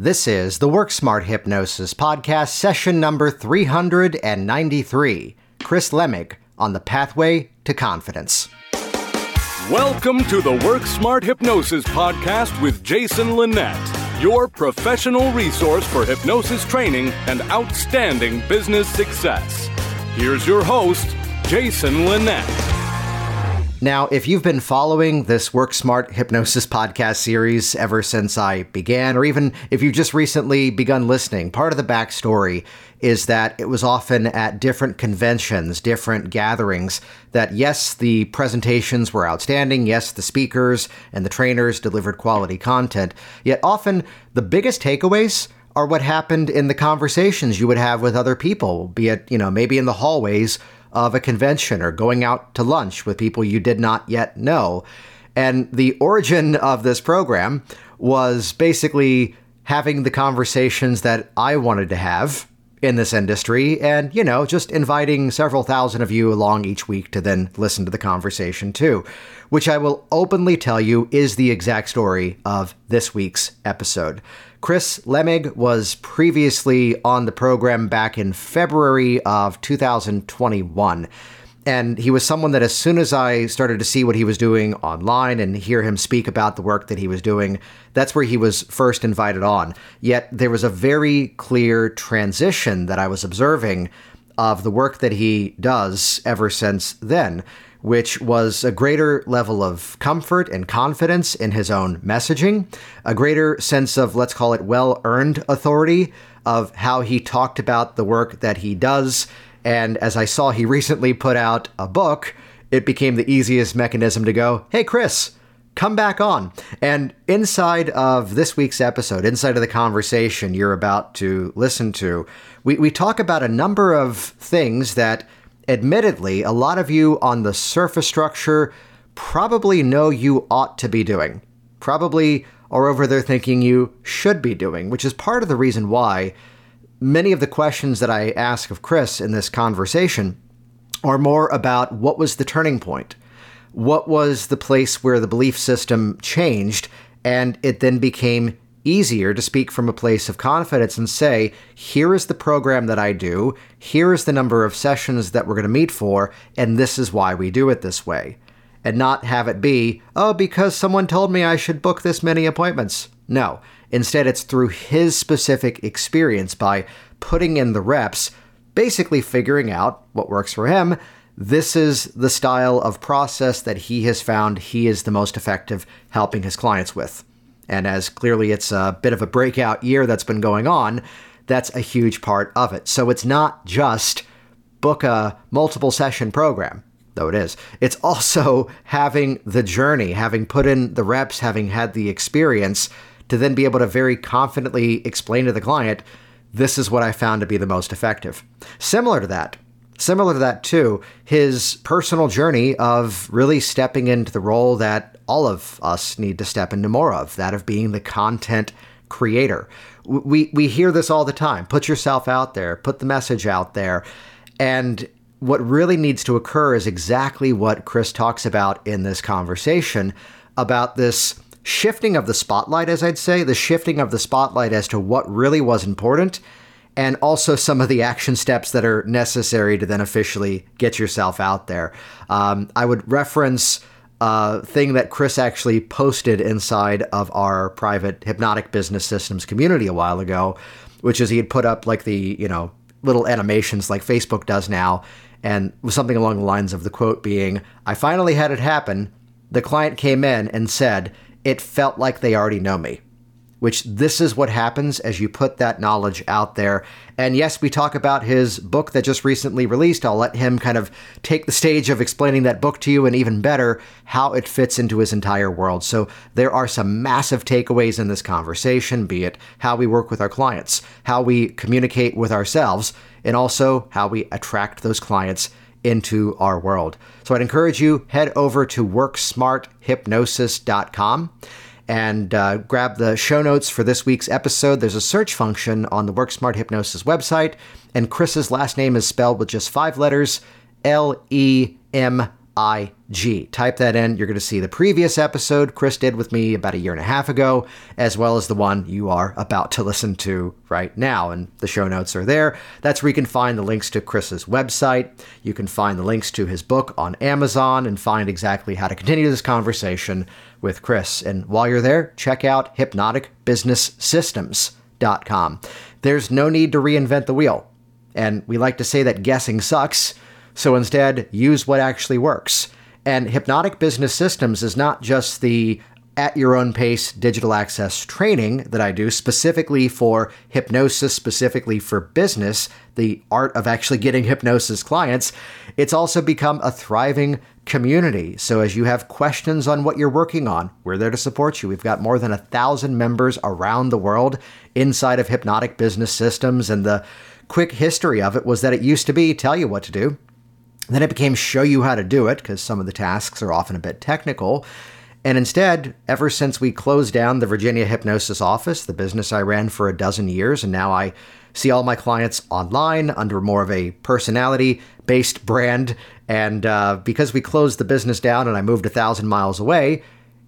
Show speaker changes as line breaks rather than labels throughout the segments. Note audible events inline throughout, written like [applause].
This is the Work Smart Hypnosis Podcast, session number 393. Chris Lemig on the pathway to confidence.
Welcome to the Work Smart Hypnosis Podcast with Jason Linett, your professional resource for hypnosis training and outstanding business success. Here's your host, Jason Linett.
Now, if you've been following this Work Smart Hypnosis podcast series ever since I began, or even if you've just recently begun listening, part of the backstory is that it was often at different conventions, different gatherings, that yes, the presentations were outstanding, yes, the speakers and the trainers delivered quality content, yet often the biggest takeaways are what happened in the conversations you would have with other people, be it, you know, maybe in the hallways of a convention or going out to lunch with people you did not yet know. And the origin of this program was basically having the conversations that I wanted to have in this industry and, you know, just inviting several thousand of you along each week to then listen to the conversation too, which I will openly tell you is the exact story of this week's episode. Chris Lemig was previously on the program back in February of 2021. And he was someone that, as soon as I started to see what he was doing online and hear him speak about the work that he was doing, that's where he was first invited on. Yet there was a very clear transition that I was observing of the work that he does ever since then which was a greater level of comfort and confidence in his own messaging, a greater sense of, let's call it, well earned authority of how he talked about the work that he does. And as I saw, he recently put out a book, it became the easiest mechanism to go, hey, Chris, come back on. And inside of this week's episode, inside of the conversation you're about to listen to, we, we talk about a number of things that admittedly, a lot of you on the surface structure probably know you ought to be doing. Probably are over there thinking you should be doing, which is part of the reason why many of the questions that I ask of Chris in this conversation are more about what was the turning point? What was the place where the belief system changed and it then became easier to speak from a place of confidence and say, here is the program that I do, here is the number of sessions that we're going to meet for, and this is why we do it this way. And not have it be, oh, because someone told me I should book this many appointments. No. Instead, it's through his specific experience by putting in the reps, basically figuring out what works for him. This is the style of process that he has found he is the most effective helping his clients with. And as clearly it's a bit of a breakout year that's been going on, that's a huge part of it. So it's not just book a multiple session program, though it is. It's also [laughs] having the journey, having put in the reps, having had the experience to then be able to very confidently explain to the client, this is what I found to be the most effective. Similar to that, Similar to that, too, his personal journey of really stepping into the role that all of us need to step into more of that of being the content creator. We, we hear this all the time put yourself out there, put the message out there. And what really needs to occur is exactly what Chris talks about in this conversation about this shifting of the spotlight, as I'd say, the shifting of the spotlight as to what really was important and also some of the action steps that are necessary to then officially get yourself out there. Um, I would reference a thing that Chris actually posted inside of our private hypnotic business systems community a while ago, which is he had put up like the, you know, little animations like Facebook does now, and was something along the lines of the quote being, I finally had it happen. The client came in and said, It felt like they already know me which this is what happens as you put that knowledge out there. And yes, we talk about his book that just recently released. I'll let him kind of take the stage of explaining that book to you and even better, how it fits into his entire world. So there are some massive takeaways in this conversation, be it how we work with our clients, how we communicate with ourselves, and also how we attract those clients into our world. So I'd encourage you head over to worksmarthypnosis.com and uh, grab the show notes for this week's episode. There's a search function on the Work Smart Hypnosis website, and Chris's last name is spelled with just five letters L E M IG. Type that in. You're going to see the previous episode Chris did with me about a year and a half ago, as well as the one you are about to listen to right now. And the show notes are there. That's where you can find the links to Chris's website. You can find the links to his book on Amazon and find exactly how to continue this conversation with Chris. And while you're there, check out hypnoticbusinesssystems.com. There's no need to reinvent the wheel. And we like to say that guessing sucks. So instead, use what actually works. And Hypnotic Business Systems is not just the at your own pace digital access training that I do specifically for hypnosis, specifically for business, the art of actually getting hypnosis clients. It's also become a thriving community. So as you have questions on what you're working on, we're there to support you. We've got more than a thousand members around the world inside of Hypnotic Business Systems. And the quick history of it was that it used to be tell you what to do then it became show you how to do it because some of the tasks are often a bit technical. And instead, ever since we closed down the Virginia Hypnosis office, the business I ran for a dozen years, and now I see all my clients online under more of a personality based brand. And uh, because we closed the business down and I moved a thousand miles away,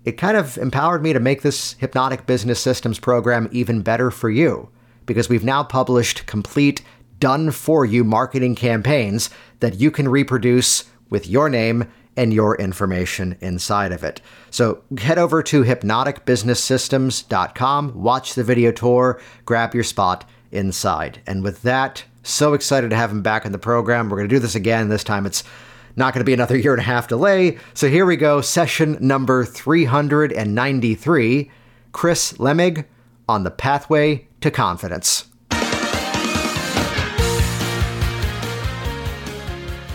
it kind of empowered me to make this hypnotic business systems program even better for you because we've now published complete done for you marketing campaigns that you can reproduce with your name and your information inside of it. So head over to hypnoticbusinesssystems.com, watch the video tour, grab your spot inside. And with that, so excited to have him back in the program. We're going to do this again. This time it's not going to be another year and a half delay. So here we go, session number 393 Chris Lemig on the pathway to confidence.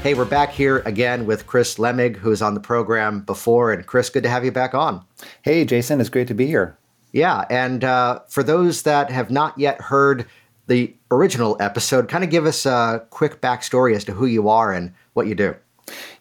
Hey, we're back here again with Chris Lemig, who was on the program before. And Chris, good to have you back on.
Hey, Jason, it's great to be here.
Yeah, and uh, for those that have not yet heard the original episode, kind of give us a quick backstory as to who you are and what you do.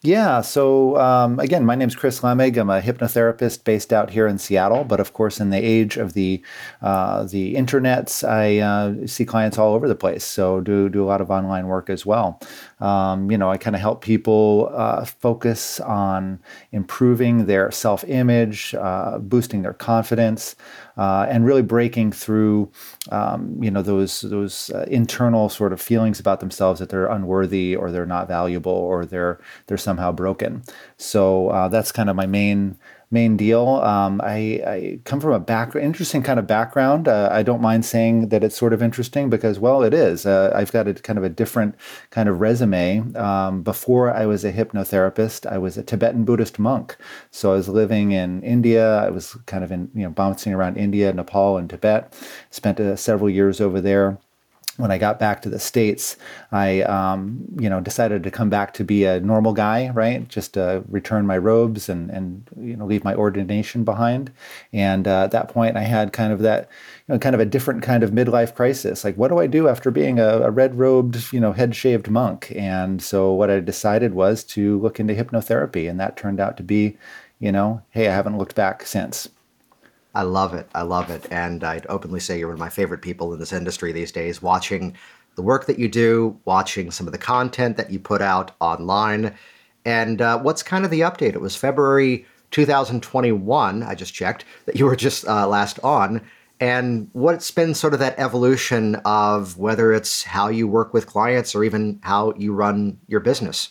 Yeah. So um, again, my name is Chris Lemig. I'm a hypnotherapist based out here in Seattle. But of course, in the age of the uh, the internets, I uh, see clients all over the place. So do do a lot of online work as well. Um, you know, I kind of help people uh, focus on improving their self image, uh, boosting their confidence uh, and really breaking through, um, you know, those those uh, internal sort of feelings about themselves that they're unworthy or they're not valuable or they're they're somehow broken. So uh, that's kind of my main main deal. Um, I, I, come from a back, interesting kind of background. Uh, I don't mind saying that it's sort of interesting because, well, it is. Uh, I've got a kind of a different kind of resume. Um, before I was a hypnotherapist, I was a Tibetan Buddhist monk. So I was living in India. I was kind of in, you know, bouncing around India, Nepal, and Tibet. Spent uh, several years over there when I got back to the states, I um, you know decided to come back to be a normal guy, right? Just to return my robes and and you know leave my ordination behind. And uh, at that point, I had kind of that you know kind of a different kind of midlife crisis. Like, what do I do after being a, a red robed you know head shaved monk? And so what I decided was to look into hypnotherapy, and that turned out to be, you know, hey, I haven't looked back since.
I love it. I love it. And I'd openly say you're one of my favorite people in this industry these days, watching the work that you do, watching some of the content that you put out online. And uh, what's kind of the update? It was February 2021, I just checked, that you were just uh, last on. And what's been sort of that evolution of whether it's how you work with clients or even how you run your business?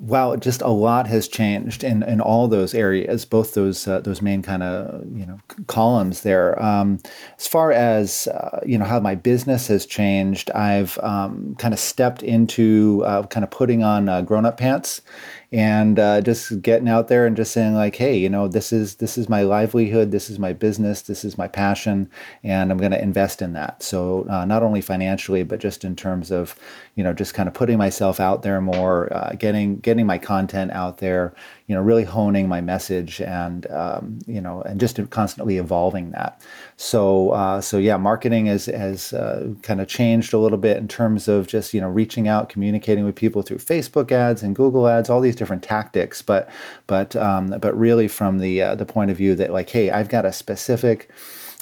Wow, just a lot has changed in, in all those areas, both those uh, those main kind of you know columns there. Um, as far as uh, you know how my business has changed, I've um, kind of stepped into uh, kind of putting on uh, grown up pants and uh, just getting out there and just saying like hey you know this is this is my livelihood this is my business this is my passion and i'm going to invest in that. So uh, not only financially but just in terms of you know just kind of putting myself out there more uh, getting getting my content out there you know really honing my message and um, you know and just constantly evolving that so uh, so yeah marketing has has uh, kind of changed a little bit in terms of just you know reaching out communicating with people through facebook ads and google ads all these different tactics, but but um, but really from the uh, the point of view that like, hey, I've got a specific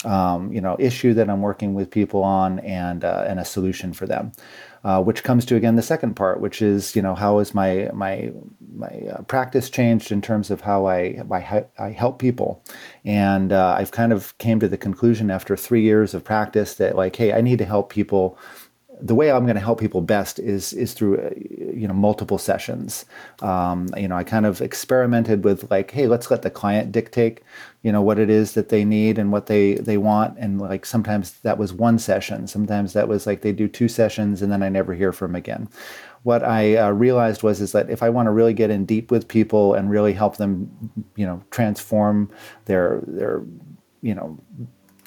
um, you know, issue that I'm working with people on and, uh, and a solution for them. Uh, which comes to again the second part, which is you know how is my my my uh, practice changed in terms of how I I, I help people, and uh, I've kind of came to the conclusion after three years of practice that like hey I need to help people the way I'm going to help people best is is through uh, you know multiple sessions. Um, you know, I kind of experimented with like, hey, let's let the client dictate, you know, what it is that they need and what they they want, and like sometimes that was one session, sometimes that was like they do two sessions and then I never hear from again. What I uh, realized was is that if I want to really get in deep with people and really help them, you know, transform their their you know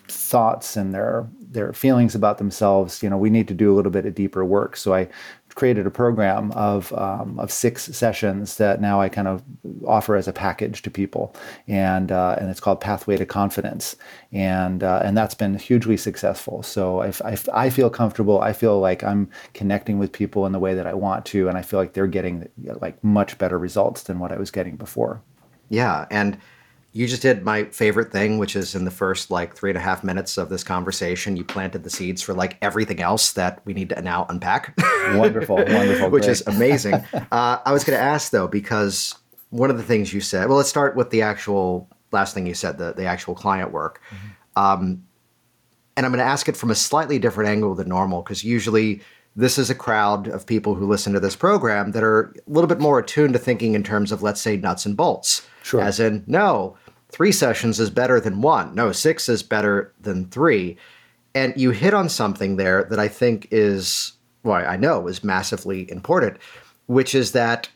thoughts and their their feelings about themselves, you know, we need to do a little bit of deeper work. So I created a program of um, of six sessions that now I kind of offer as a package to people, and uh, and it's called Pathway to Confidence, and uh, and that's been hugely successful. So if, if I feel comfortable, I feel like I'm connecting with people in the way that I want to, and I feel like they're getting like much better results than what I was getting before.
Yeah, and you just did my favorite thing, which is in the first like three and a half minutes of this conversation, you planted the seeds for like everything else that we need to now unpack.
wonderful, [laughs] wonderful,
which is amazing. [laughs] uh, I was going to ask though, because one of the things you said. Well, let's start with the actual last thing you said, the the actual client work. Mm-hmm. Um, and I'm going to ask it from a slightly different angle than normal, because usually this is a crowd of people who listen to this program that are a little bit more attuned to thinking in terms of, let's say, nuts and bolts.
Sure.
As in, no, three sessions is better than one. No, six is better than three. And you hit on something there that I think is, well, I know is massively important, which is that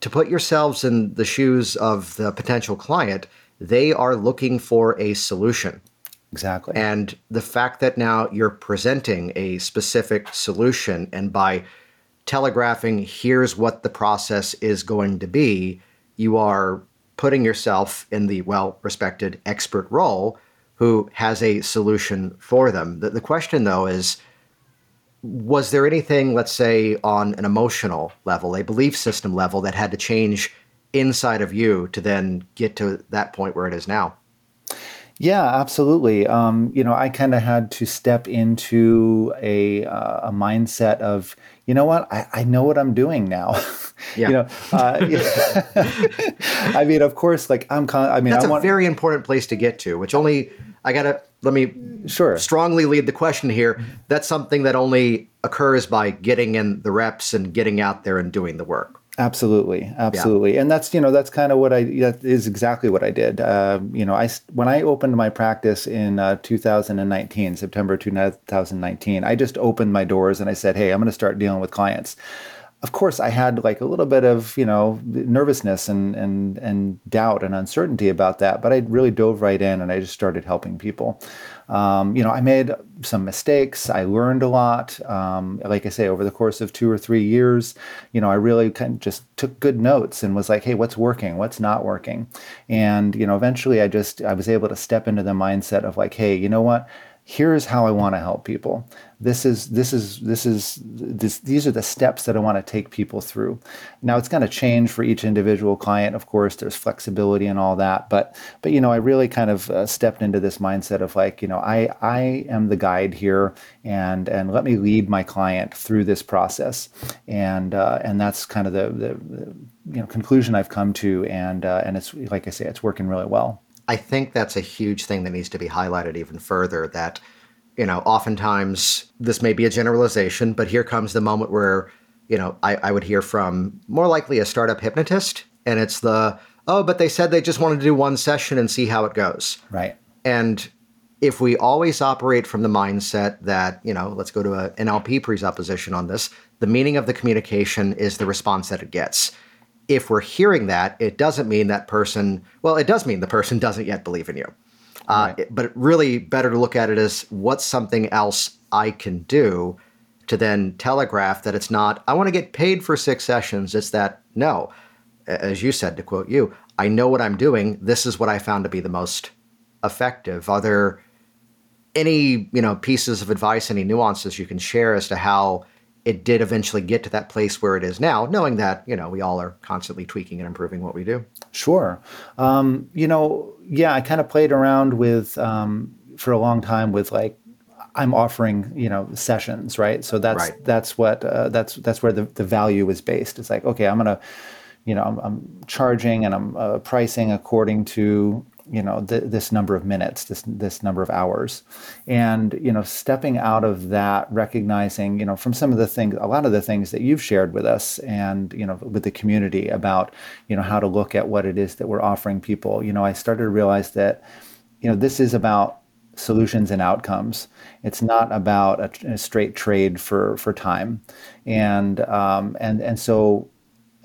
to put yourselves in the shoes of the potential client, they are looking for a solution.
Exactly.
And the fact that now you're presenting a specific solution and by telegraphing, here's what the process is going to be, you are putting yourself in the well respected expert role who has a solution for them. The, the question, though, is was there anything, let's say, on an emotional level, a belief system level, that had to change inside of you to then get to that point where it is now?
Yeah, absolutely. Um, you know, I kind of had to step into a, uh, a mindset of, you know what, I, I know what I'm doing now. [laughs] Yeah. you know, uh, [laughs] [laughs] I mean, of course, like I'm, con- I mean,
that's
I
a
want-
very important place to get to, which only I gotta let me
sure
strongly lead the question here. That's something that only occurs by getting in the reps and getting out there and doing the work.
Absolutely, absolutely, yeah. and that's you know that's kind of what I that is exactly what I did. Uh, you know, I when I opened my practice in uh, 2019, September 2019, I just opened my doors and I said, "Hey, I'm going to start dealing with clients." Of course, I had like a little bit of you know nervousness and and and doubt and uncertainty about that, but I really dove right in and I just started helping people. Um, you know, I made some mistakes. I learned a lot. Um, like I say, over the course of two or three years, you know, I really kind of just took good notes and was like, hey, what's working? What's not working? And you know, eventually, I just I was able to step into the mindset of like, hey, you know what? Here's how I want to help people. This is this is this is this, these are the steps that I want to take people through. Now it's going to change for each individual client. Of course, there's flexibility and all that, but but you know I really kind of uh, stepped into this mindset of like you know I I am the guide here, and and let me lead my client through this process, and uh, and that's kind of the, the, the, you know conclusion I've come to, and uh, and it's like I say, it's working really well.
I think that's a huge thing that needs to be highlighted even further that, you know, oftentimes this may be a generalization, but here comes the moment where, you know, I, I would hear from more likely a startup hypnotist, and it's the, oh, but they said they just wanted to do one session and see how it goes.
Right.
And if we always operate from the mindset that, you know, let's go to a NLP presupposition on this, the meaning of the communication is the response that it gets if we're hearing that, it doesn't mean that person, well, it does mean the person [laughs] doesn't yet believe in you. Uh, but really better to look at it as what's something else I can do to then telegraph that it's not, I want to get paid for six sessions. It's that, no, as you said, to quote you, I know what I'm doing. This is what I found to be the most effective. Are there any, you know, pieces of advice, any nuances you can share as to how it did eventually get to that place where it is now, knowing that you know we all are constantly tweaking and improving what we do.
Sure, um, you know, yeah, I kind of played around with um, for a long time with like I'm offering, you know, sessions, right? So that's
Right.
that's what uh, that's that's where the, the value is based. It's like, okay, I'm gonna, you know, I'm, I'm charging and I'm uh, pricing according to you know th- this number of minutes, this this number of hours, and you know, stepping out of that, recognizing, you know, from some of the things, a lot of the things that you've shared with us, and you know, with the community about, you know, how to look at what it is that we're offering people. You know, I started to realize that, you know, this is about solutions and outcomes. It's not about a, a straight trade for for time, and um, and and so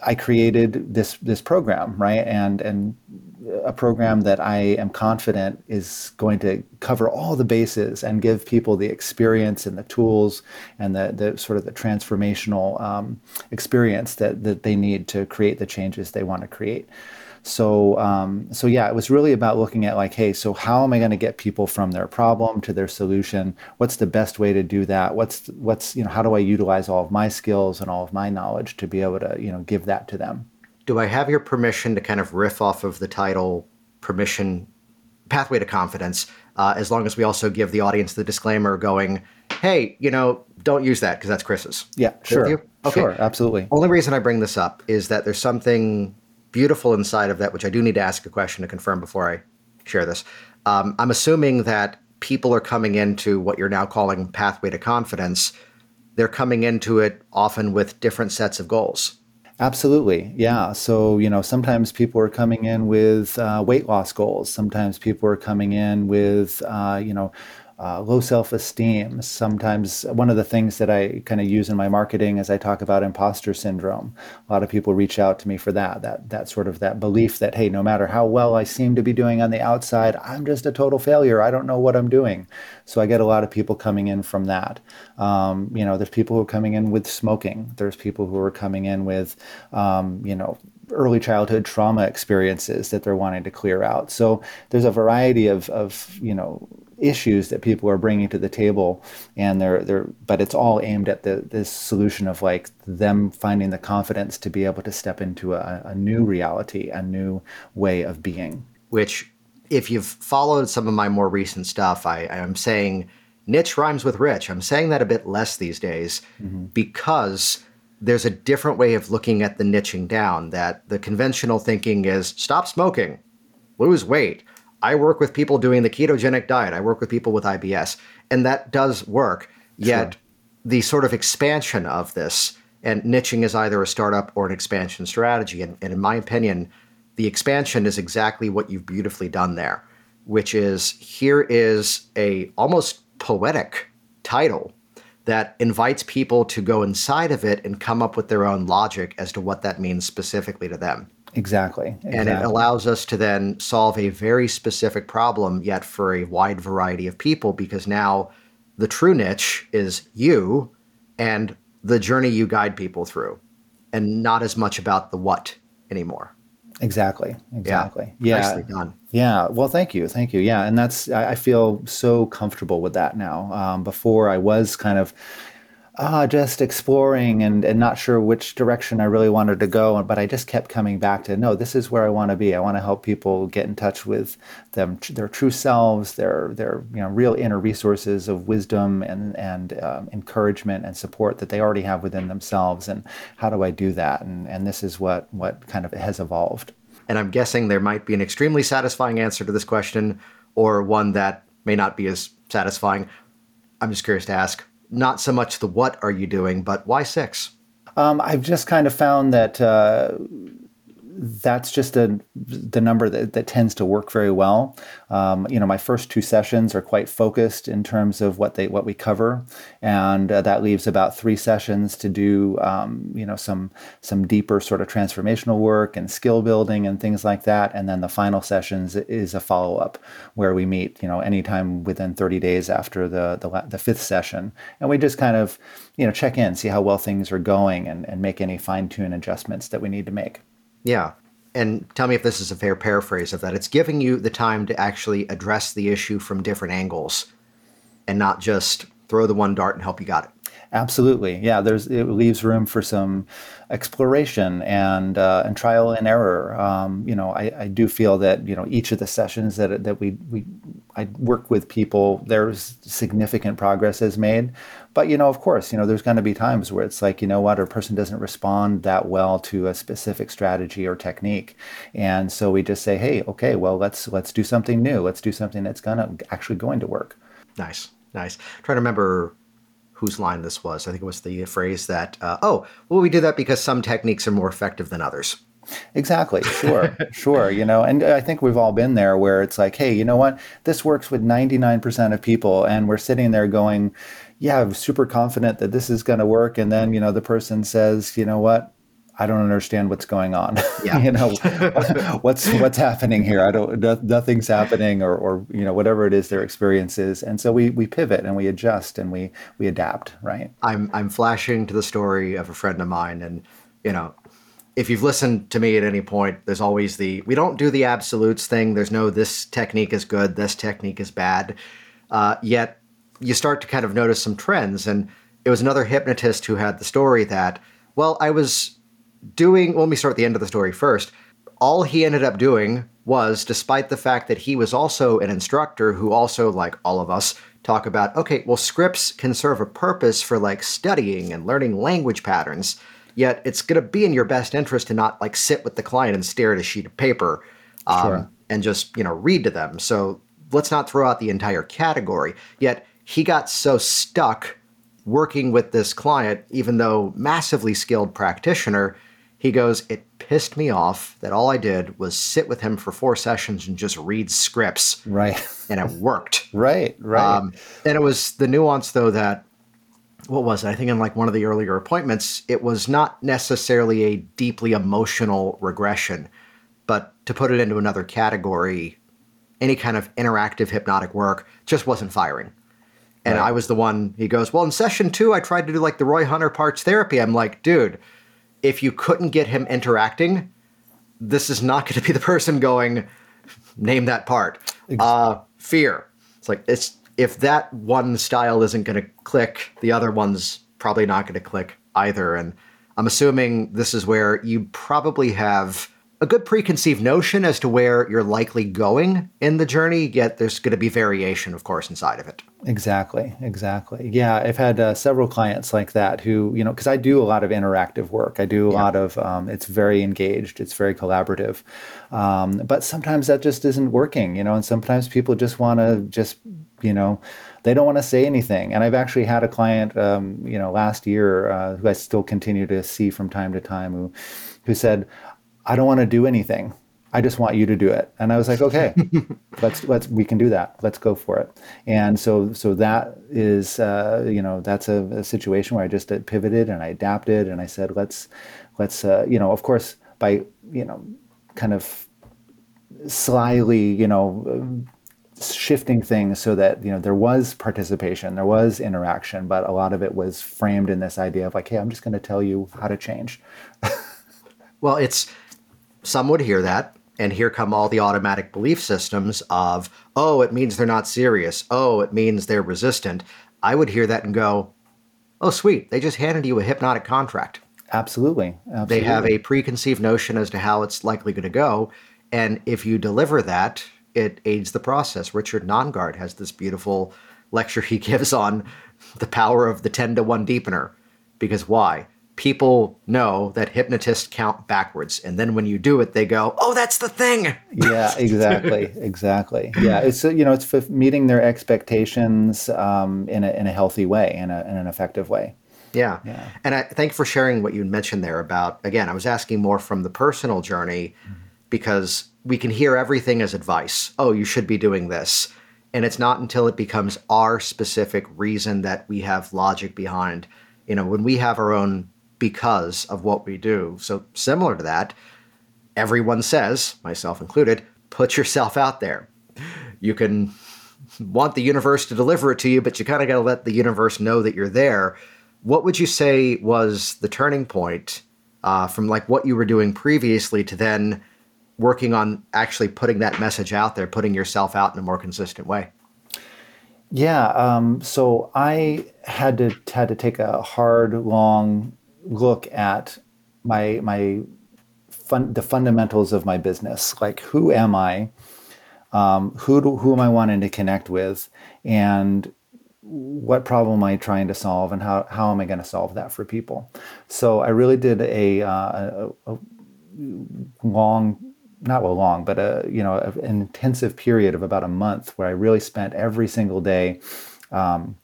I created this this program, right? And and a program that I am confident is going to cover all the bases and give people the experience and the tools and the, the sort of the transformational um, experience that, that they need to create the changes they want to create. So, um, so yeah, it was really about looking at like, hey, so how am I going to get people from their problem to their solution? What's the best way to do that? What's what's you know how do I utilize all of my skills and all of my knowledge to be able to you know give that to them?
Do I have your permission to kind of riff off of the title permission pathway to confidence uh, as long as we also give the audience the disclaimer going hey you know don't use that because that's chris's
Yeah, sure?
Okay.
sure, absolutely.
only reason i bring this up is that there's something beautiful inside of that which i do need to ask a question to confirm before i share this um, i'm assuming that people are coming into what you're now calling pathway to confidence they're coming into it often with different sets of goals
Absolutely. Yeah. So, you know, sometimes people are coming in with uh, weight loss goals. Sometimes people are coming in with, uh, you know, uh, low self esteem. Sometimes one of the things that I kind of use in my marketing is I talk about imposter syndrome. A lot of people reach out to me for that, that, that sort of that belief that, hey, no matter how well I seem to be doing on the outside, I'm just a total failure. I don't know what I'm doing. So I get a lot of people coming in from that. Um, you know, there's people who are coming in with smoking. There's people who are coming in with, um, you know, early childhood trauma experiences that they're wanting to clear out. So there's a variety of, of you know, issues that people are bringing to the table and they're they're but it's all aimed at the this solution of like them finding the confidence to be able to step into a, a new reality a new way of being
which if you've followed some of my more recent stuff, I, I'm saying niche rhymes with rich. I'm saying that a bit less these days mm-hmm. because there's a different way of looking at the niching down. That the conventional thinking is stop smoking, lose weight. I work with people doing the ketogenic diet. I work with people with IBS, and that does work. Yet the sort of expansion of this and niching is either a startup or an expansion strategy. And, and in my opinion, the expansion is exactly what you've beautifully done there, which is here is a almost poetic title that invites people to go inside of it and come up with their own logic as to what that means specifically to them.
Exactly, exactly.
And it allows us to then solve a very specific problem, yet for a wide variety of people, because now the true niche is you and the journey you guide people through, and not as much about the what anymore.
Exactly. Exactly. Yeah.
Nicely done.
Yeah. Well, thank you. Thank you. Yeah. And that's, I, I feel so comfortable with that now. Um, before I was kind of uh, just exploring and, and not sure which direction I really wanted to go. But I just kept coming back to, no, this is where I want to be. I want to help people get in touch with them, their true selves, their, their, you know, real inner resources of wisdom and, and um, encouragement and support that they already have within themselves. And how do I do that? And, and this is what, what kind of has evolved.
And I'm guessing there might be an extremely satisfying answer to this question, or one that may not be as satisfying. I'm just curious to ask not so much the what are you doing, but why six?
Um, I've just kind of found that uh, that's just a the number that, that tends to work very well. Um, you know, my first two sessions are quite focused in terms of what they what we cover, and uh, that leaves about three sessions to do um, you know some some deeper sort of transformational work and skill building and things like that. And then the final sessions is a follow up where we meet you know anytime within 30 days after the the, the fifth session, and we just kind of you know check in, see how well things are going, and, and make any fine tune adjustments that we need to make.
Yeah. And tell me if this is a fair paraphrase of that. It's giving you the time to actually address the issue from different angles and not just throw the one dart and help you got it.
Absolutely, yeah. There's it leaves room for some exploration and uh, and trial and error. Um, you know, I, I do feel that you know each of the sessions that that we we I work with people, there's significant progress is made. But you know, of course, you know, there's going to be times where it's like, you know what, a person doesn't respond that well to a specific strategy or technique, and so we just say, hey, okay, well, let's let's do something new. Let's do something that's gonna actually going to work.
Nice, nice. I'm trying to remember whose line this was. I think it was the phrase that, uh, oh, well, we do that because some techniques are more effective than others.
Exactly. Sure. [laughs] sure. You know, and I think we've all been there where it's like, hey, you know what? This works with 99% of people. And we're sitting there going, yeah, I'm super confident that this is going to work. And then, you know, the person says, you know what? I don't understand what's going on. [laughs] Yeah. you know, [laughs] what's what's happening here? I don't. No, nothing's happening, or or you know, whatever it is their experience is. And so we we pivot and we adjust and we we adapt. Right.
I'm I'm flashing to the story of a friend of mine, and you know, if you've listened to me at any point, there's always the we don't do the absolutes thing. There's no this technique is good, this technique is bad. Uh, yet you start to kind of notice some trends, and it was another hypnotist who had the story that well, I was doing, well, let me start at the end of the story first. All he ended up doing was, despite the fact that he was also an instructor who also, like all of us, talk about, okay, well, scripts can serve a purpose for like studying and learning language patterns, yet it's going to be in your best interest to not like sit with the client and stare at a sheet of paper um, sure. and just, you know, read to them. So let's not throw out the entire category. Yet he got so stuck working with this client, even though massively skilled practitioner, he goes, It pissed me off that all I did was sit with him for four sessions and just read scripts.
Right.
And it worked. [laughs]
right, right. Um,
and it was the nuance, though, that what was it? I think in like one of the earlier appointments, it was not necessarily a deeply emotional regression, but to put it into another category, any kind of interactive hypnotic work just wasn't firing. And right. I was the one, he goes, Well, in session two, I tried to do like the Roy Hunter parts therapy. I'm like, dude, if you couldn't get him interacting, this is not going to be the person going, name that part. Exactly. Uh, fear. It's like it's if that one style isn't going to click, the other one's probably not going to click either. And I'm assuming this is where you probably have a good preconceived notion as to where you're likely going in the journey, yet there's going to be variation, of course, inside of it.
Exactly, exactly. Yeah, I've had uh, several clients like that who, you know, because I do a lot of interactive work. I do a yeah. lot of, um, it's very engaged, it's very collaborative. Um, but sometimes that just isn't working, you know, and sometimes people just want to just, you know, they don't want to say anything. And I've actually had a client, um, you know, last year uh, who I still continue to see from time to time who, who said, I don't want to do anything. I just want you to do it. And I was like, [laughs] okay, let's let's we can do that. Let's go for it. And so so that is uh, you know that's a, a, situation where I just pivoted and I adapted and I said let's let's uh, you know of course by you know kind of slyly you know shifting things so that you know there was participation there was interaction but a lot of it was framed in this idea of like hey i'm just going to tell you how to change [laughs]
well it's some would hear that, and here come all the automatic belief systems of, oh, it means they're not serious. Oh, it means they're resistant. I would hear that and go, oh, sweet, they just handed you a hypnotic contract.
Absolutely. Absolutely.
They have a preconceived notion as to how it's likely going to go. And if you deliver that, it aids the process. Richard Nongard has this beautiful lecture he [laughs] gives on the power of the 10 to 1 deepener. Because why? People know that hypnotists count backwards and then when you do it they go oh that's the thing.
Yeah [laughs] exactly exactly. Yeah it's you know it's meeting their expectations um, in, a, in a healthy way in, a, in an effective way.
Yeah. yeah. And i thank you for sharing what you mentioned there about again i was asking more from the personal journey mm-hmm. because we can hear everything as advice. Oh you should be doing this. And it's not until it becomes our specific reason that we have logic behind you know when we have our own because of what we do. So, similar to that, everyone says, myself included, put yourself out there. You can want the universe to deliver it to you, but you kind of got to let the universe know that you're there. What would you say was the turning point uh, from like what you were doing previously to then working on actually putting that message out there, putting yourself out in a more consistent way?
Yeah. Um, so I had to had to take a hard, long look at my my fun, the fundamentals of my business. Like, who am I? Um, who do, who am I wanting to connect with? And what problem am I trying to solve and how, how am I going to solve that for people? So I really did a, uh, a, a long, not well long, but a, you know, an intensive period of about a month where I really spent every single day um,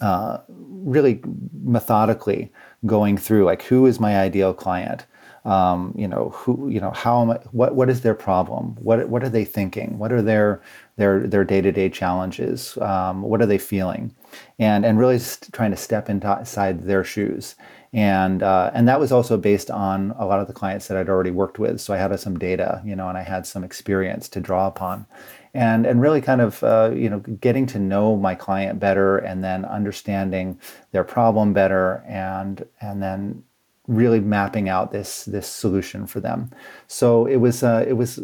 uh, really methodically going through like who is my ideal client? Um, you know who you know how am I, what what is their problem? What what are they thinking? What are their their their day-to-day challenges? Um, what are they feeling? And and really trying to step inside their shoes. And uh, and that was also based on a lot of the clients that I'd already worked with. So I had some data you know and I had some experience to draw upon and and really kind of uh, you know getting to know my client better and then understanding their problem better and and then really mapping out this this solution for them. So it was uh, it was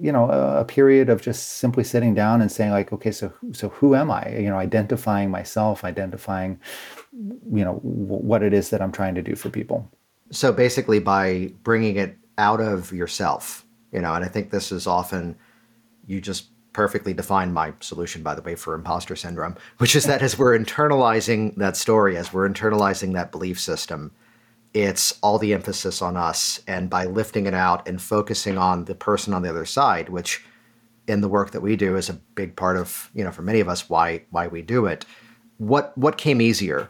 you know a, period of just simply sitting down and saying like okay so so who am I you know identifying myself identifying you know w- what it is that I'm trying to do for people.
So basically by bringing it out of yourself you know and I think this is often you just perfectly define my solution by the way for imposter syndrome which is that as we're internalizing that story as we're internalizing that belief system it's all the emphasis on us. And by lifting it out and focusing on the person on the other side, which in the work that we do is a big part of, you know, for many of us, why why we do it. What what came easier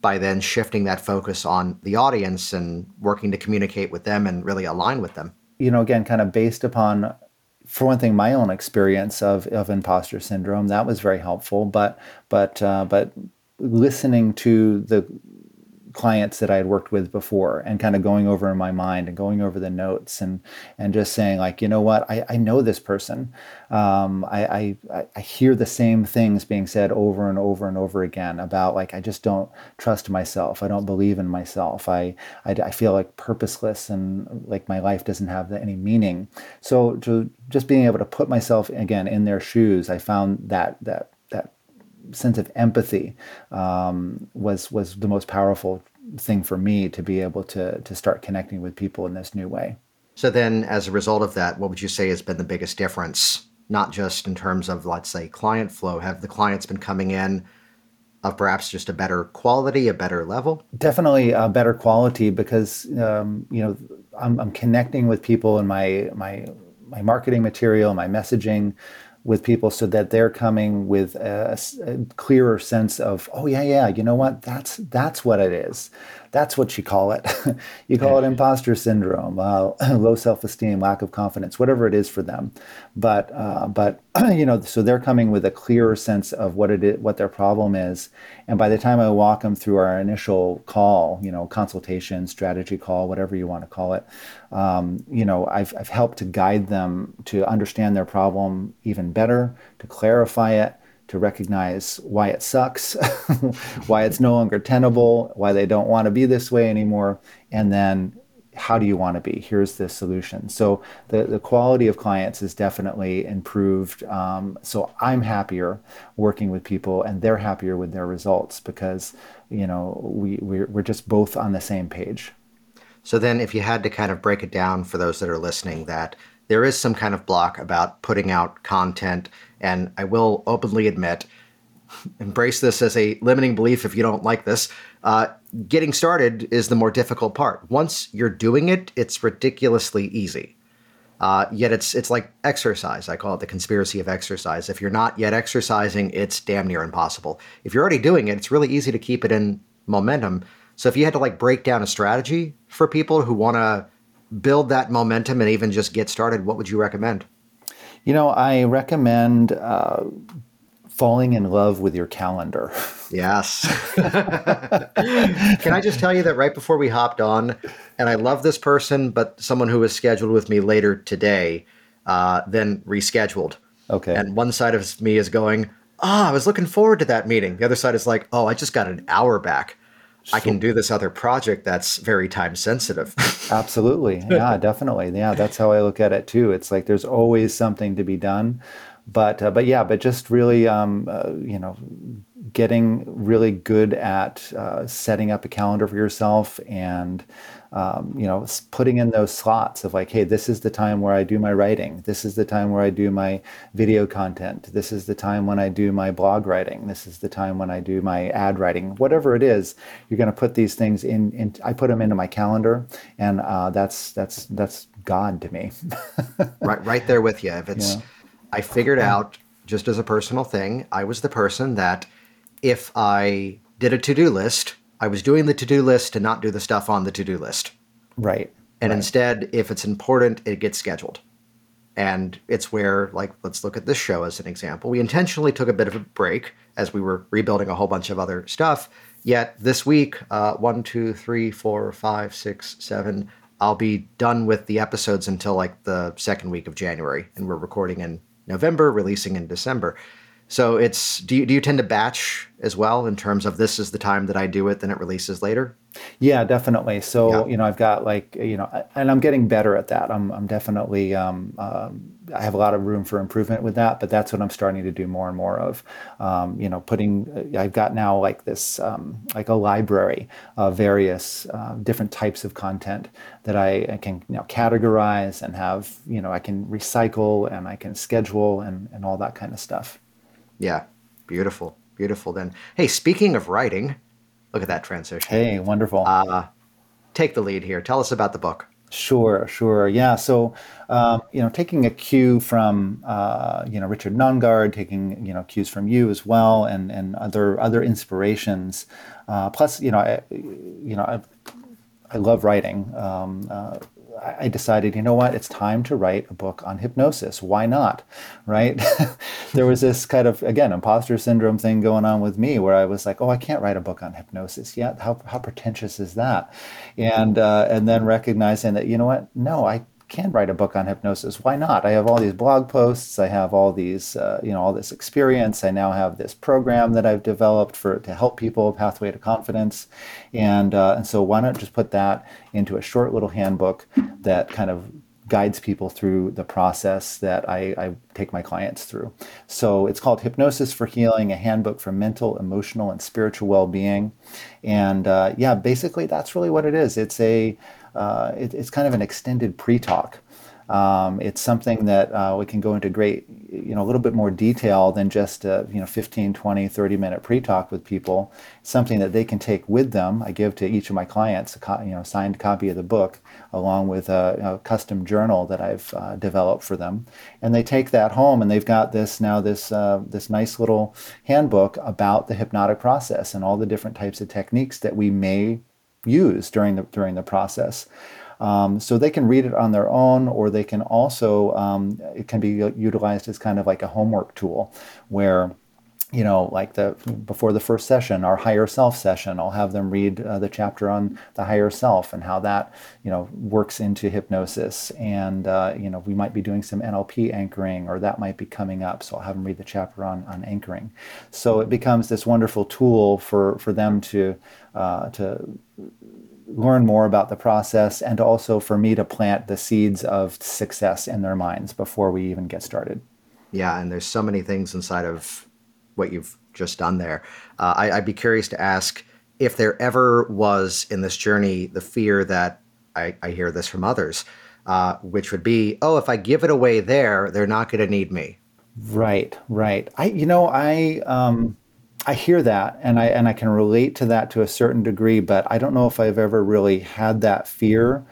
by then shifting that focus on the audience and working to communicate with them and really align with them?
You know, again, kind of based upon for one thing, my own experience of, of imposter syndrome, that was very helpful. But but uh, but listening to the clients that I had worked with before and kind of going over in my mind and going over the notes and and just saying like you know what? I, I know this person. Um, I, I I hear the same things being said over and over and over again about like I just don't trust myself. I don't believe in myself. I I, I feel like purposeless and like my life doesn't have any meaning. So to just being able to put myself again in their shoes I found that that sense of empathy um, was was the most powerful thing for me to be able to to start connecting with people in this new way.
So then, as a result of that, what would you say has been the biggest difference? Not just in terms of let's say client flow. Have the clients been coming in of perhaps just a better quality, a better level?
Definitely a better quality because um, you know I'm, I'm connecting with people in my my my marketing material, my messaging with people so that they're coming with a, a, clearer sense of oh yeah yeah you know what? That's that's what it is that's what you call it. [laughs] You call it imposter syndrome uh, [clears throat] low self-esteem lack of confidence whatever it is for them. But uh, but [clears throat] you know so they're coming with a clearer sense of what it is what their problem is. And by the time i walk them through our initial call you know consultation strategy call whatever you want to call it um, you know I've, I've helped to guide them to understand their problem even better to clarify it to recognize why it sucks, [laughs] why it's no longer tenable, why they don't want to be this way anymore, and then how do you want to be? Here's the solution. So the, the quality of clients is definitely improved. Um, so I'm happier working with people and they're happier with their results because, you know, we, we're, we're just both on the same page.
So then if you had to kind of break it down for those that are listening that there is some kind of block about putting out content and I will openly admit, embrace this as a limiting belief if you don't like this. Uh, getting started is the more difficult part. Once you're doing it, it's ridiculously easy. Uh, yet it's it's like exercise. I call it the conspiracy of exercise. If you're not yet exercising, it's damn near impossible. If you're already doing it, it's really easy to keep it in momentum. So if you had to like break down a strategy for people who want to build that momentum and even just get started, what would you recommend?
You know, I recommend uh, falling in love with your calendar.
Yes. [laughs] Can I just tell you that right before we hopped on, and I love this person, but someone who was scheduled with me later today, uh, then rescheduled.
Okay.
And one side of me is going, ah, oh, I was looking forward to that meeting. The other side is like, oh, I just got an hour back. I can do this other project that's very time sensitive. [laughs]
Absolutely. Yeah, definitely. Yeah, that's how I look at it too. It's like there's always something to be done. but uh, but yeah, but just really um, uh, you know getting really good at uh, setting up a calendar for yourself and um, you know putting in those slots of like hey this is the time where i do my writing. This is the time where i do my video content. This is the time when i do my blog writing. This is the time when i do my ad writing. Whatever it is you're going to put these things in, in i put them into my calendar and uh, that's that's that's god to me. [laughs]
Right right there with you if it's yeah. i figured out just as a personal thing i was the person that if I did a to do list, I was doing the to do list to not do the stuff on the to do list.
Right.
And
right.
instead, if it's important, it gets scheduled. And it's where, like, let's look at this show as an example. We intentionally took a bit of a break as we were rebuilding a whole bunch of other stuff. Yet this week, uh, one, two, three, four, five, six, seven, I'll be done with the episodes until like the second week of January. And we're recording in November, releasing in December. So it's do you, do you tend to batch as well in terms of this is the time that I do it, then it releases later?
Yeah, definitely. So yeah. you know, I've got like you know, and I'm getting better at that. I'm I'm definitely um, um, I have a lot of room for improvement with that, but that's what I'm starting to do more and more of. Um, you know, putting I've got now like this um, like a library of various uh, different types of content that I, I can you know categorize and have you know I can recycle and I can schedule and and all that kind of stuff.
Yeah, beautiful, beautiful. Then, hey, speaking of writing, look at that transition.
Hey, wonderful.
Uh, take the lead here. Tell us about the book.
Sure, sure. Yeah. So, um, you know, taking a cue from, uh, you know, Richard Nongard, taking, you know, cues from you as well, and, and other other inspirations. Uh, plus, you know, I, you know, I, I love writing. Um, uh, I decided, you know what, it's time to write a book on hypnosis. Why not? Right? [laughs] there was this kind of, again, imposter syndrome thing going on with me where I was like, oh, I can't write a book on hypnosis yet. How, how pretentious is that? And, uh, and then recognizing that, you know what, no, I can write a book on hypnosis. Why not? I have all these blog posts. I have all these, uh, you know, all this experience. I now have this program that I've developed for to help people, Pathway to Confidence, and uh, and so why not just put that into a short little handbook that kind of guides people through the process that I, I, take my clients through. So it's called Hypnosis for Healing, a handbook for mental, emotional, and spiritual well-being. And uh, yeah, basically that's really what it is. It's a uh, it, it's kind of an extended pre-talk. Um, it's something that uh, we can go into great, you know, a little bit more detail than just a, you know, 15, 20, 30 minute pre-talk with people. It's something that they can take with them. I give to each of my clients a co- you know, signed copy of the book along with a, a custom journal that I've uh, developed for them. And they take that home and they've got this now this, uh, this nice little handbook about the hypnotic process and all the different types of techniques that we may use during the during the process. Um, so they can read it on their own, or they can also um, it can be utilized as kind of like a homework tool, where you know, like the before the first session, our higher self session, I'll have them read uh, the chapter on the higher self and how that, you know, works into hypnosis. And uh, you know, we might be doing some NLP anchoring, or that might be coming up. So I'll have them read the chapter on on anchoring. So it becomes this wonderful tool for for them to uh, to learn more about the process, and also for me to plant the seeds of success in their minds before we even get started.
Yeah, and there's so many things inside of what you've just done there. Uh, I, would be curious to ask if there ever was in this journey the fear that I, I hear this from others, uh, which would be, oh, if I give it away there, they're not going to need me.
Right, right. I, you know, I, um, I hear that, and I and I can relate to that to a certain degree, but I don't know if I've ever really had that fear.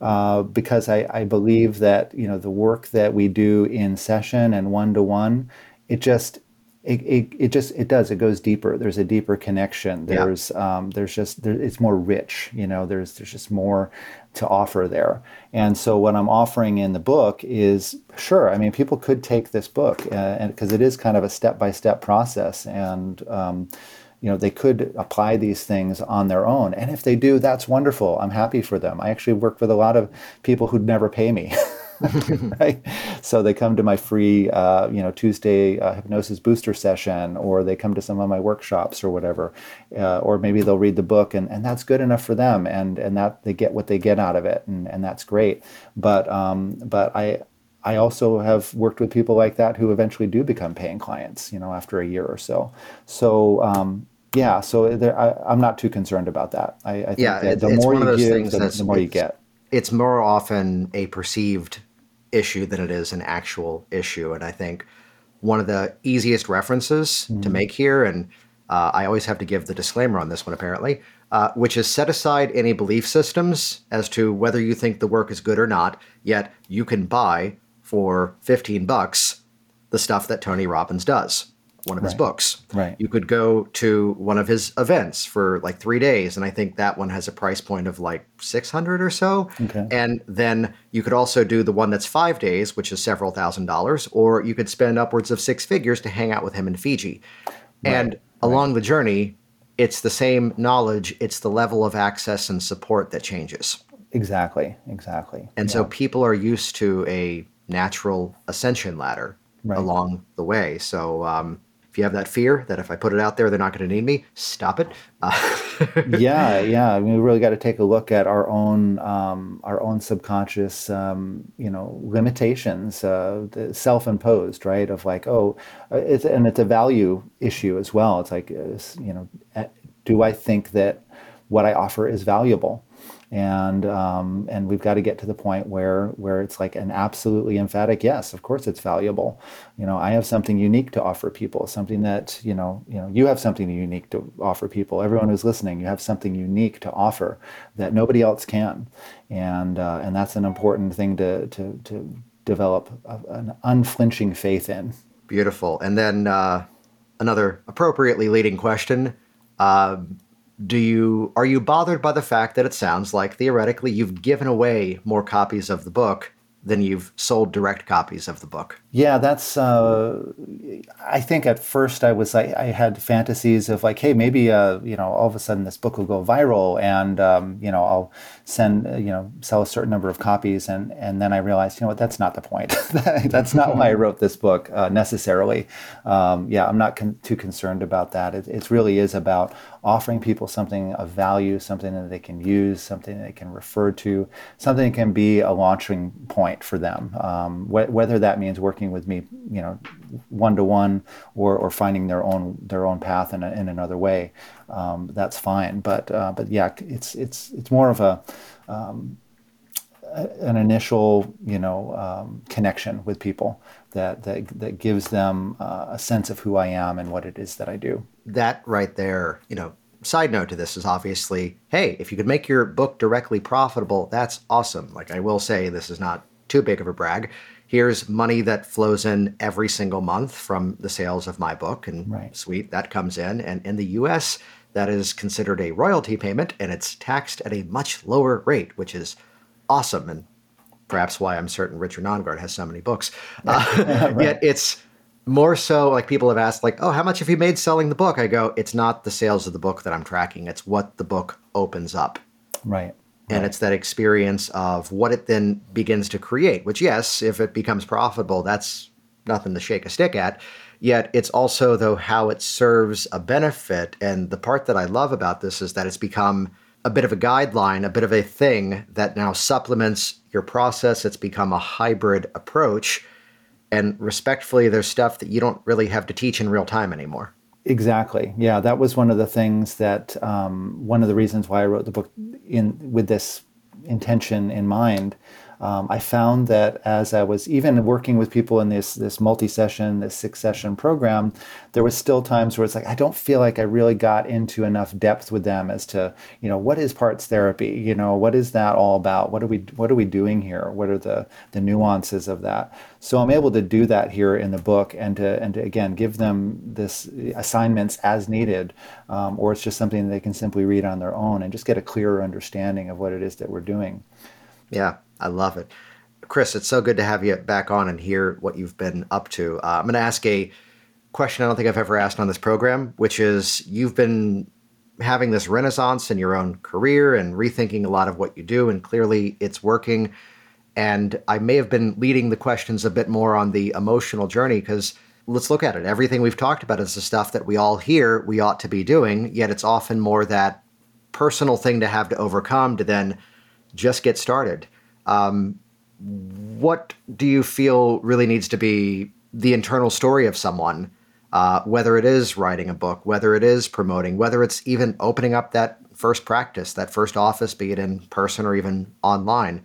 Uh, because I, I believe that you know the work that we do in session and one to one, it just it, it, it just it does it goes deeper. There's a deeper connection. There's yeah. um, there's just there, it's more rich you know there's there's just more to offer there. And so what i'm offering in the book is sure i mean people could take this book uh, and because it is kind of a step-by-step process and um, you know they could apply these things on their own. And if they do that's wonderful. I'm happy for them. I actually work with a lot of people who'd never pay me [laughs] [laughs] right? So they come to my free, uh, you know, Tuesday uh, hypnosis booster session, or they come to some of my workshops or whatever, uh, or maybe they'll read the book, and, and that's good enough for them, and and that they get what they get out of it, and, and that's great. But um, but I I also have worked with people like that who eventually do become paying clients, you know, after a year or so. So, um, yeah, so there, I, am not too concerned about that. I, I think
yeah,
that the
it's
more
one
you
of those
give,
things
the, the more you get.
it's more often a perceived issue than it is an actual issue. And I think one of the easiest references to make here, and uh, I always have to give the disclaimer on this one apparently, uh, which is set aside any belief systems as to whether you think the work is good or not, yet you can buy for 15 bucks the stuff that Tony Robbins does, one of his books.
Right.
You could go to one of his events for like three days, and I think that one has a price point of like 600 or so.
Okay.
And then you could also do the one that's five days, which is several thousand dollars, or you could spend upwards of six figures to hang out with him in Fiji. Right. And along the journey, it's the same knowledge, it's the level of access and support that changes.
Exactly, exactly.
And so people are used to a natural ascension ladder
Right.
along the way. So um, you have that fear that if I put it out there, they're not going to need me, stop it. Uh, [laughs]
yeah, yeah. I mean, we really got to take a look at our own um, our own subconscious, um, you know, limitations, uh, self-imposed, right? Of like, oh, uh, it's and it's a value issue as well. It's like, uh, you know, uh, do I think that what I offer is valuable? And um, and we've got to get to the point where where it's like an absolutely emphatic yes. Of course, it's valuable. You know, I have something unique to offer people. Something that you know, you know, you have something unique to offer people. Everyone who's listening, you have something unique to offer that nobody else can. And uh, and that's an important thing to to to develop a, an unflinching faith in.
Beautiful. And then uh, another appropriately leading question. Uh, do you are you bothered by the fact that it sounds like theoretically you've given away more copies of the book than you've sold direct copies of the book?
Yeah, that's. Uh, I think at first I was like, I had fantasies of like, hey, maybe uh, you know, all of a sudden this book will go viral, and um, you know, I'll send, uh, you know, sell a certain number of copies, and and then I realized, you know what, that's not the point. [laughs] that's not why I [laughs] wrote this book uh, necessarily. Um, yeah, I'm not con- too concerned about that. It, it really is about offering people something of value, something that they can use, something they can refer to, something that can be a launching point for them. Um, wh- whether that means working with me, you know, one to one, or or finding their own their own path in, a, in another way, um, that's fine. But uh, but yeah, it's it's it's more of a an initial, you know, um, connection with people that that, that gives them uh, a sense of who I am and what it is that I do.
that right there, you know, side note to this is obviously, hey, if you could make your book directly profitable, that's awesome. Like I will say, this is not too big of a brag. Here's money that flows in every single month from the sales of my book, and
Right.
sweet, that comes in. And in the US, that is considered a royalty payment and it's taxed at a much lower rate, which is awesome. And perhaps why I'm certain Richard Nongard has so many books. [laughs] Uh, Yet it's more so like people have asked, like, oh, how much have you made selling the book? I go, it's not the sales of the book that I'm tracking, it's what the book opens up.
Right.
And it's that experience of what it then begins to create, which, yes, if it becomes profitable, that's nothing to shake a stick at. Yet it's also, though, how it serves a benefit. And the part that I love about this is that it's become a bit of a guideline, a bit of a thing that now supplements your process. It's become a hybrid approach. And respectfully, there's stuff that you don't really have to teach in real time anymore.
Exactly. Yeah, that was one of the things that um, one of the reasons why I wrote the book in with this intention in mind. Um, I found that as I was even working with people in this this multi-session, this six-session program, there was still times where it's like I don't feel like I really got into enough depth with them as to you know what is parts therapy, you know what is that all about? What are we what are we doing here? What are the the nuances of that? So I'm able to do that here in the book and to and to again give them this assignments as needed, um, or it's just something they can simply read on their own and just get a clearer understanding of what it is that we're doing.
Yeah, I love it. Chris, it's so good to have you back on and hear what you've been up to. Uh, I'm going to ask a question I don't think I've ever asked on this program, which is you've been having this renaissance in your own career and rethinking a lot of what you do, and clearly it's working. And I may have been leading the questions a bit more on the emotional journey because let's look at it. Everything we've talked about is the stuff that we all hear we ought to be doing, yet it's often more that personal thing to have to overcome to then just get started. Um, what do you feel really needs to be the internal story of someone? Uh, whether it is writing a book, whether it is promoting, whether it's even opening up that first practice, that first office, be it in person or even online.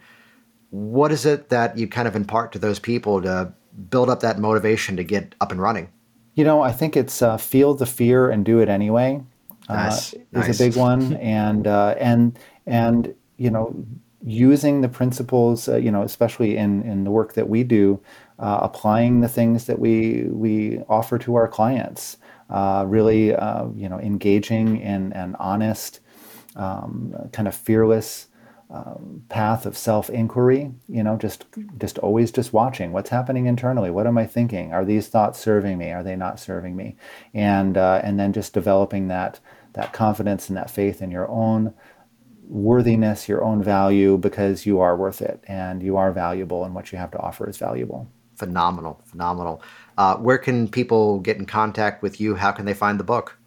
What is it that you kind of impart to those people to build up that motivation to get up and running?
You know, I think it's uh, feel the fear and do it anyway. Uh,
nice.
is a big one, [laughs] and uh, and and you know, using the principles, uh, you know, especially in in the work that we do, uh, applying the things that we we offer to our clients. Uh, really, you know, engaging in an honest, um, kind of fearless um, path of self-inquiry you know just just always just watching what's happening internally. What am i thinking? Are these thoughts serving me? Are they not serving me? And uh, and then just developing that that confidence and that faith in your own worthiness your own value because you are worth it and you are valuable and what you have to offer is valuable
phenomenal phenomenal uh, where can people get in contact with you how can they find the book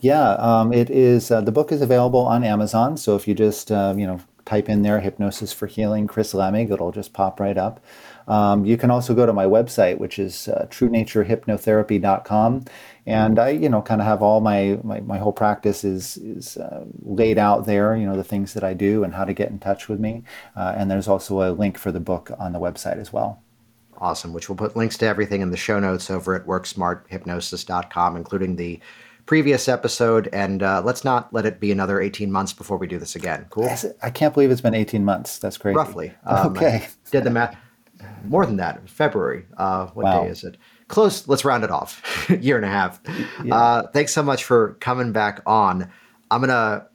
yeah, um, it is. Uh, the book is available on Amazon. So if you just uh, you know type in there "Hypnosis for Healing," Chris Lemig, it'll just pop right up. Um, you can also go to my website, which is uh, TrueNatureHypnotherapy.com, and I, you know, kind of have all my, my my whole practice is is uh, laid out there. You know, the things that I do and how to get in touch with me. Uh, and there's also a link for the book on the website as well.
Awesome. Which we'll put links to everything in the show notes over at WorkSmartHypnosis.com, including the previous episode, and uh, let's not let it be another 18 months before we do this again. Cool?
I can't believe it's been 18 months. That's crazy.
Roughly.
Um, [laughs] okay.
did the math. More than that. February. Uh, what wow. day is it? Close. Let's round it off. [laughs] Year and a half. Yeah. Uh, thanks so much for coming back on. I'm going to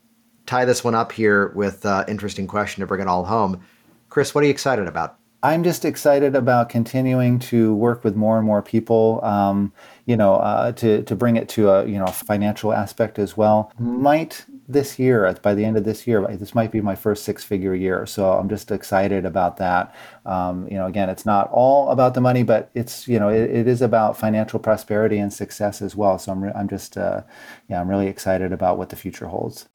tie this one up here with an uh, interesting question to bring it all home. Chris, what are you excited about?
I'm just excited about continuing to work with more and more people. Um, you know, uh, to to bring it to a you know financial aspect as well. Might this year, by the end of this year, this might be my first six figure year. So I'm just excited about that. Um, you know, again, it's not all about the money, but it's you know it, it is about financial prosperity and success as well. So I'm re- I'm just uh, yeah I'm really excited about what the future holds.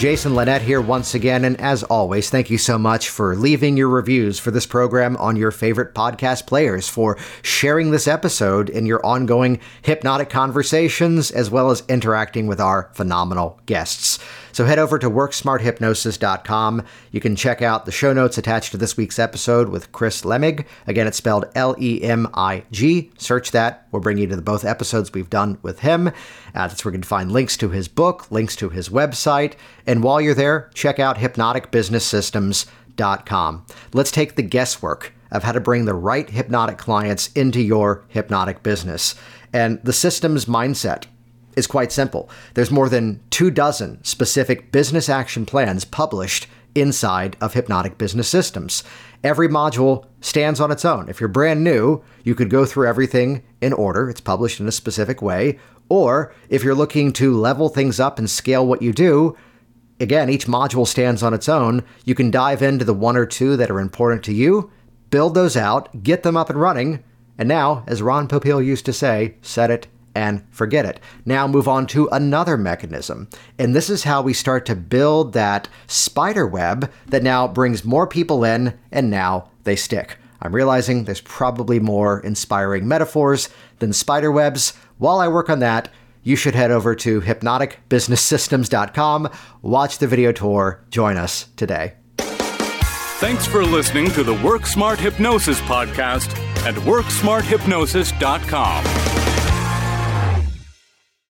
Jason Linett here once again, and as always, thank you so much for leaving your reviews for this program on your favorite podcast players, for sharing this episode in your ongoing hypnotic conversations, as well as interacting with our phenomenal guests. So head over to worksmarthypnosis.com. You can check out the show notes attached to this week's episode with Chris Lemig. Again, it's spelled L E M I G. Search that. We'll bring you to the both episodes we've done with him. Uh, that's where you can find links to his book, links to his website. And while you're there, check out hypnoticbusinesssystems.com. Let's take the guesswork of how to bring the right hypnotic clients into your hypnotic business. And the systems mindset is quite simple. There's more than two dozen specific business action plans published inside of Hypnotic Business Systems. Every module stands on its own. If you're brand new, you could go through everything in order. It's published in a specific way. Or if you're looking to level things up and scale what you do, again, each module stands on its own. You can dive into the one or two that are important to you, build those out, get them up and running, and now, as Ron Popeil used to say, set it and forget it. Now move on to another mechanism. And this is how we start to build that spider web that now brings more people in and now they stick. I'm realizing there's probably more inspiring metaphors than spider webs. While I work on that, you should head over to hypnoticbusinesssystems.com, watch the video tour, join us today.
Thanks for listening to the Work Smart Hypnosis podcast at worksmarthypnosis.com.